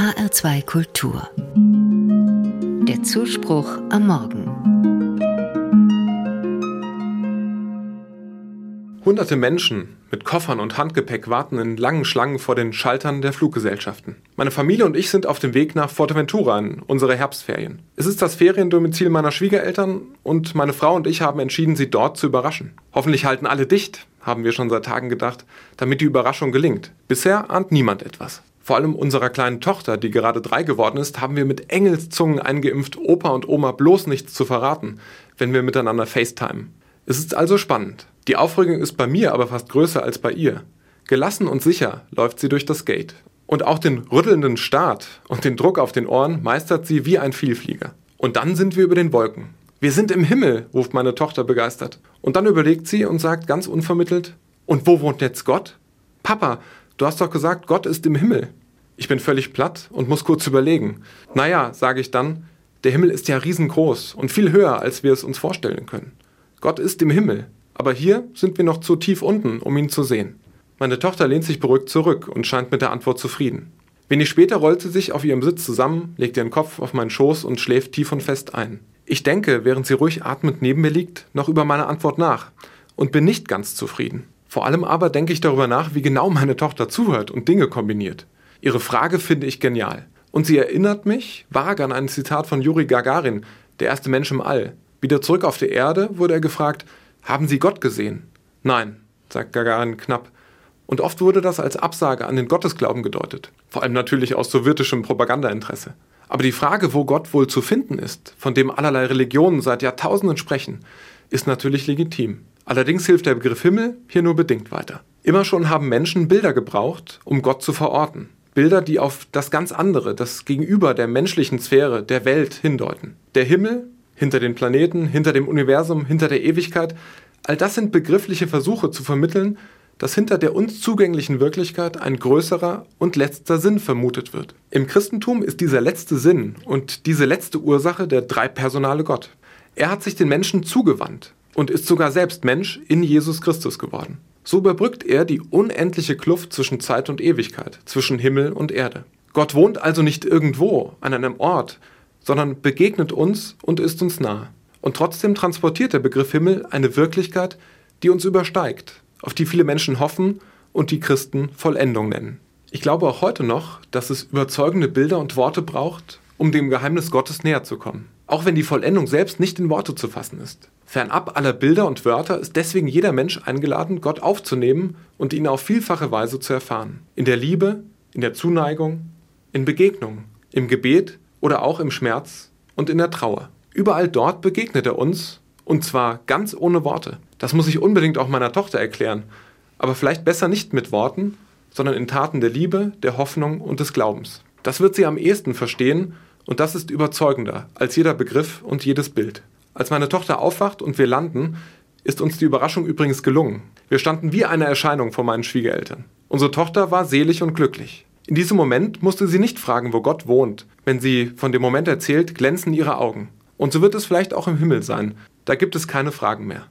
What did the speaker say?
HR2 Kultur. Der Zuspruch am Morgen. Hunderte Menschen mit Koffern und Handgepäck warten in langen Schlangen vor den Schaltern der Fluggesellschaften. Meine Familie und ich sind auf dem Weg nach Forteventura in unsere Herbstferien. Es ist das Feriendomizil meiner Schwiegereltern und meine Frau und ich haben entschieden, sie dort zu überraschen. Hoffentlich halten alle dicht, haben wir schon seit Tagen gedacht, damit die Überraschung gelingt. Bisher ahnt niemand etwas. Vor allem unserer kleinen Tochter, die gerade drei geworden ist, haben wir mit Engelszungen eingeimpft, Opa und Oma bloß nichts zu verraten, wenn wir miteinander FaceTime. Es ist also spannend. Die Aufregung ist bei mir aber fast größer als bei ihr. Gelassen und sicher läuft sie durch das Gate. Und auch den rüttelnden Start und den Druck auf den Ohren meistert sie wie ein Vielflieger. Und dann sind wir über den Wolken. Wir sind im Himmel, ruft meine Tochter begeistert. Und dann überlegt sie und sagt ganz unvermittelt, und wo wohnt jetzt Gott? Papa, du hast doch gesagt, Gott ist im Himmel. Ich bin völlig platt und muss kurz überlegen. Naja, sage ich dann, der Himmel ist ja riesengroß und viel höher, als wir es uns vorstellen können. Gott ist im Himmel, aber hier sind wir noch zu tief unten, um ihn zu sehen. Meine Tochter lehnt sich beruhigt zurück und scheint mit der Antwort zufrieden. Wenig später rollt sie sich auf ihrem Sitz zusammen, legt ihren Kopf auf meinen Schoß und schläft tief und fest ein. Ich denke, während sie ruhig atmend neben mir liegt, noch über meine Antwort nach und bin nicht ganz zufrieden. Vor allem aber denke ich darüber nach, wie genau meine Tochter zuhört und Dinge kombiniert. Ihre Frage finde ich genial. Und sie erinnert mich vage an ein Zitat von Juri Gagarin, der erste Mensch im All. Wieder zurück auf der Erde wurde er gefragt, haben Sie Gott gesehen? Nein, sagt Gagarin knapp. Und oft wurde das als Absage an den Gottesglauben gedeutet. Vor allem natürlich aus sowjetischem Propagandainteresse. Aber die Frage, wo Gott wohl zu finden ist, von dem allerlei Religionen seit Jahrtausenden sprechen, ist natürlich legitim. Allerdings hilft der Begriff Himmel hier nur bedingt weiter. Immer schon haben Menschen Bilder gebraucht, um Gott zu verorten. Bilder, die auf das ganz andere, das Gegenüber der menschlichen Sphäre, der Welt hindeuten. Der Himmel hinter den Planeten, hinter dem Universum, hinter der Ewigkeit. All das sind begriffliche Versuche zu vermitteln, dass hinter der uns zugänglichen Wirklichkeit ein größerer und letzter Sinn vermutet wird. Im Christentum ist dieser letzte Sinn und diese letzte Ursache der dreipersonale Gott. Er hat sich den Menschen zugewandt und ist sogar selbst Mensch in Jesus Christus geworden. So überbrückt er die unendliche Kluft zwischen Zeit und Ewigkeit, zwischen Himmel und Erde. Gott wohnt also nicht irgendwo an einem Ort, sondern begegnet uns und ist uns nah. Und trotzdem transportiert der Begriff Himmel eine Wirklichkeit, die uns übersteigt, auf die viele Menschen hoffen und die Christen Vollendung nennen. Ich glaube auch heute noch, dass es überzeugende Bilder und Worte braucht, um dem Geheimnis Gottes näher zu kommen. Auch wenn die Vollendung selbst nicht in Worte zu fassen ist. Fernab aller Bilder und Wörter ist deswegen jeder Mensch eingeladen, Gott aufzunehmen und ihn auf vielfache Weise zu erfahren. In der Liebe, in der Zuneigung, in Begegnung, im Gebet oder auch im Schmerz und in der Trauer. Überall dort begegnet er uns und zwar ganz ohne Worte. Das muss ich unbedingt auch meiner Tochter erklären, aber vielleicht besser nicht mit Worten, sondern in Taten der Liebe, der Hoffnung und des Glaubens. Das wird sie am ehesten verstehen und das ist überzeugender als jeder Begriff und jedes Bild. Als meine Tochter aufwacht und wir landen, ist uns die Überraschung übrigens gelungen. Wir standen wie eine Erscheinung vor meinen Schwiegereltern. Unsere Tochter war selig und glücklich. In diesem Moment musste sie nicht fragen, wo Gott wohnt. Wenn sie von dem Moment erzählt, glänzen ihre Augen. Und so wird es vielleicht auch im Himmel sein. Da gibt es keine Fragen mehr.